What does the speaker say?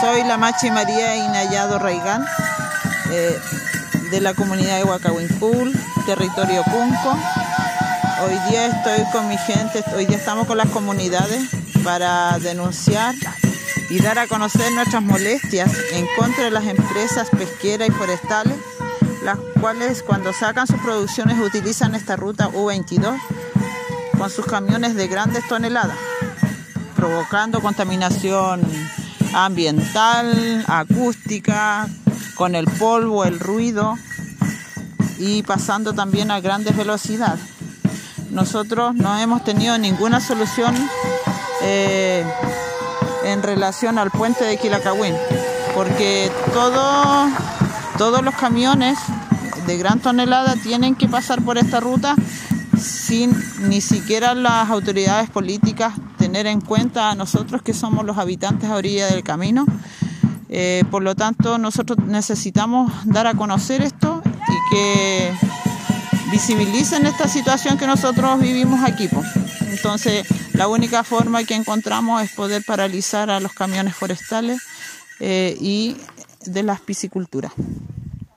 Soy la Machi María Inayado Raigán, eh, de la comunidad de Huacahuincul, territorio Punco. Hoy día estoy con mi gente, hoy día estamos con las comunidades para denunciar y dar a conocer nuestras molestias en contra de las empresas pesqueras y forestales, las cuales cuando sacan sus producciones utilizan esta ruta U22 con sus camiones de grandes toneladas, provocando contaminación ambiental, acústica, con el polvo, el ruido y pasando también a grandes velocidades. Nosotros no hemos tenido ninguna solución eh, en relación al puente de Quilacahuín, porque todos los camiones de gran tonelada tienen que pasar por esta ruta sin ni siquiera las autoridades políticas tener en cuenta a nosotros que somos los habitantes a orilla del camino. Eh, por lo tanto, nosotros necesitamos dar a conocer esto y que visibilicen esta situación que nosotros vivimos aquí. Entonces, la única forma que encontramos es poder paralizar a los camiones forestales eh, y de las pisciculturas.